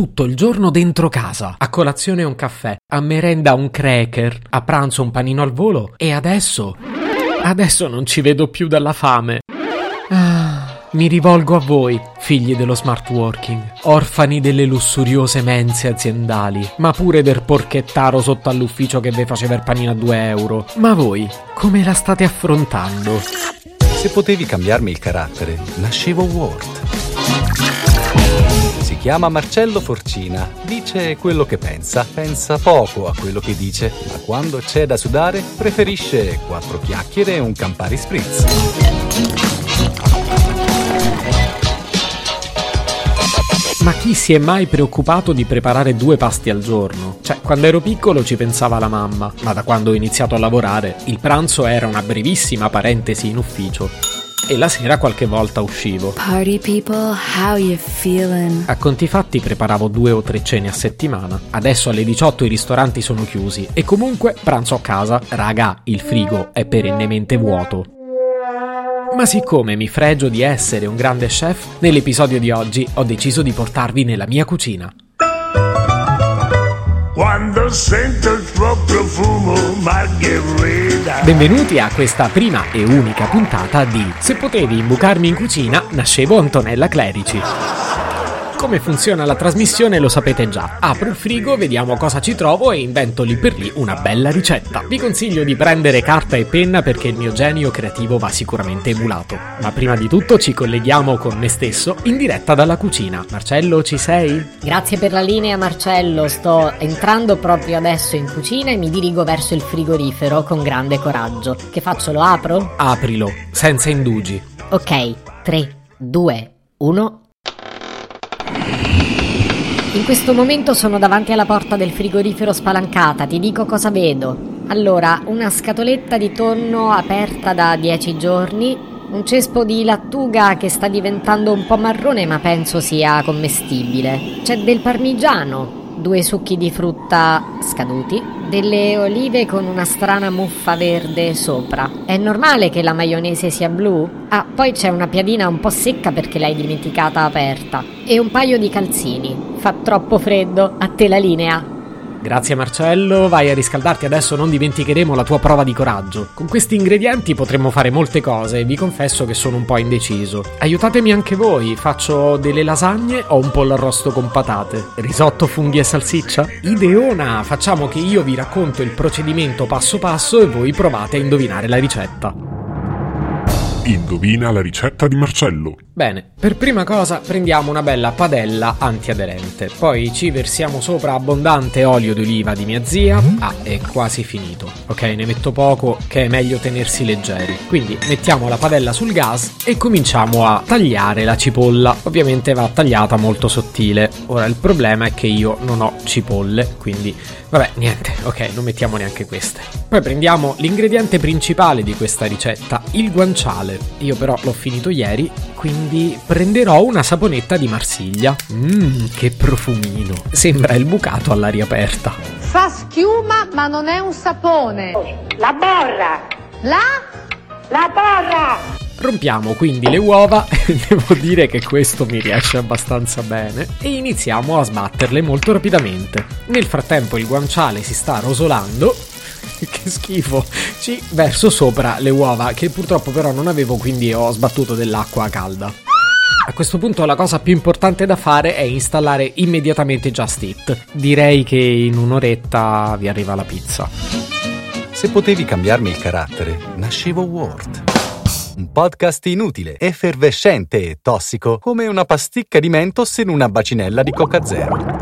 tutto il giorno dentro casa. A colazione un caffè, a merenda un cracker, a pranzo un panino al volo e adesso... Adesso non ci vedo più dalla fame. Ah, mi rivolgo a voi, figli dello smart working, orfani delle lussuriose mense aziendali, ma pure del porchettaro sotto all'ufficio che vi faceva il panino a 2 euro. Ma voi, come la state affrontando? Se potevi cambiarmi il carattere, nascevo Ward. Si chiama Marcello Forcina, dice quello che pensa, pensa poco a quello che dice, ma quando c'è da sudare preferisce quattro chiacchiere e un Campari Spritz. Ma chi si è mai preoccupato di preparare due pasti al giorno? Cioè, quando ero piccolo ci pensava la mamma, ma da quando ho iniziato a lavorare, il pranzo era una brevissima parentesi in ufficio. E la sera qualche volta uscivo. People? A conti fatti preparavo due o tre cene a settimana. Adesso alle 18 i ristoranti sono chiusi e comunque pranzo a casa, raga, il frigo è perennemente vuoto. Ma siccome mi fregio di essere un grande chef, nell'episodio di oggi ho deciso di portarvi nella mia cucina. Quando sento il tuo profumo, Margherita. Benvenuti a questa prima e unica puntata di Se potevi imbucarmi in cucina, nascevo Antonella Clerici. Come funziona la trasmissione lo sapete già. Apro il frigo, vediamo cosa ci trovo e invento lì per lì una bella ricetta. Vi consiglio di prendere carta e penna perché il mio genio creativo va sicuramente emulato. Ma prima di tutto ci colleghiamo con me stesso in diretta dalla cucina. Marcello, ci sei? Grazie per la linea Marcello, sto entrando proprio adesso in cucina e mi dirigo verso il frigorifero con grande coraggio. Che faccio? Lo apro? Aprilo, senza indugi. Ok, 3, 2, 1. In questo momento sono davanti alla porta del frigorifero spalancata, ti dico cosa vedo. Allora, una scatoletta di tonno aperta da 10 giorni, un cespo di lattuga che sta diventando un po' marrone ma penso sia commestibile. C'è del parmigiano, due succhi di frutta scaduti, delle olive con una strana muffa verde sopra. È normale che la maionese sia blu? Ah, poi c'è una piadina un po' secca perché l'hai dimenticata aperta. E un paio di calzini. Fa troppo freddo, a te la linea. Grazie Marcello, vai a riscaldarti adesso, non dimenticheremo la tua prova di coraggio. Con questi ingredienti potremmo fare molte cose e vi confesso che sono un po' indeciso. Aiutatemi anche voi, faccio delle lasagne o un pollo arrosto con patate. Risotto, funghi e salsiccia? Ideona! Facciamo che io vi racconto il procedimento passo passo e voi provate a indovinare la ricetta. Indovina la ricetta di Marcello. Bene, per prima cosa prendiamo una bella padella antiaderente, poi ci versiamo sopra abbondante olio d'oliva di mia zia. Ah, è quasi finito. Ok, ne metto poco che è meglio tenersi leggeri. Quindi mettiamo la padella sul gas e cominciamo a tagliare la cipolla. Ovviamente va tagliata molto sottile. Ora il problema è che io non ho cipolle, quindi vabbè, niente, ok, non mettiamo neanche queste. Poi prendiamo l'ingrediente principale di questa ricetta, il guanciale. Io però l'ho finito ieri, quindi prenderò una saponetta di Marsiglia. Mmm, che profumino. Sembra il bucato all'aria aperta. Fa schiuma ma non è un sapone. La borra! La? La borra! Rompiamo quindi le uova, devo dire che questo mi riesce abbastanza bene, e iniziamo a sbatterle molto rapidamente. Nel frattempo il guanciale si sta rosolando, che schifo, ci verso sopra le uova che purtroppo però non avevo quindi ho sbattuto dell'acqua calda. A questo punto la cosa più importante da fare è installare immediatamente Just Eat. Direi che in un'oretta vi arriva la pizza. Se potevi cambiarmi il carattere, nascevo Ward. Un podcast inutile, effervescente e tossico, come una pasticca di mentos in una bacinella di Coca Zero.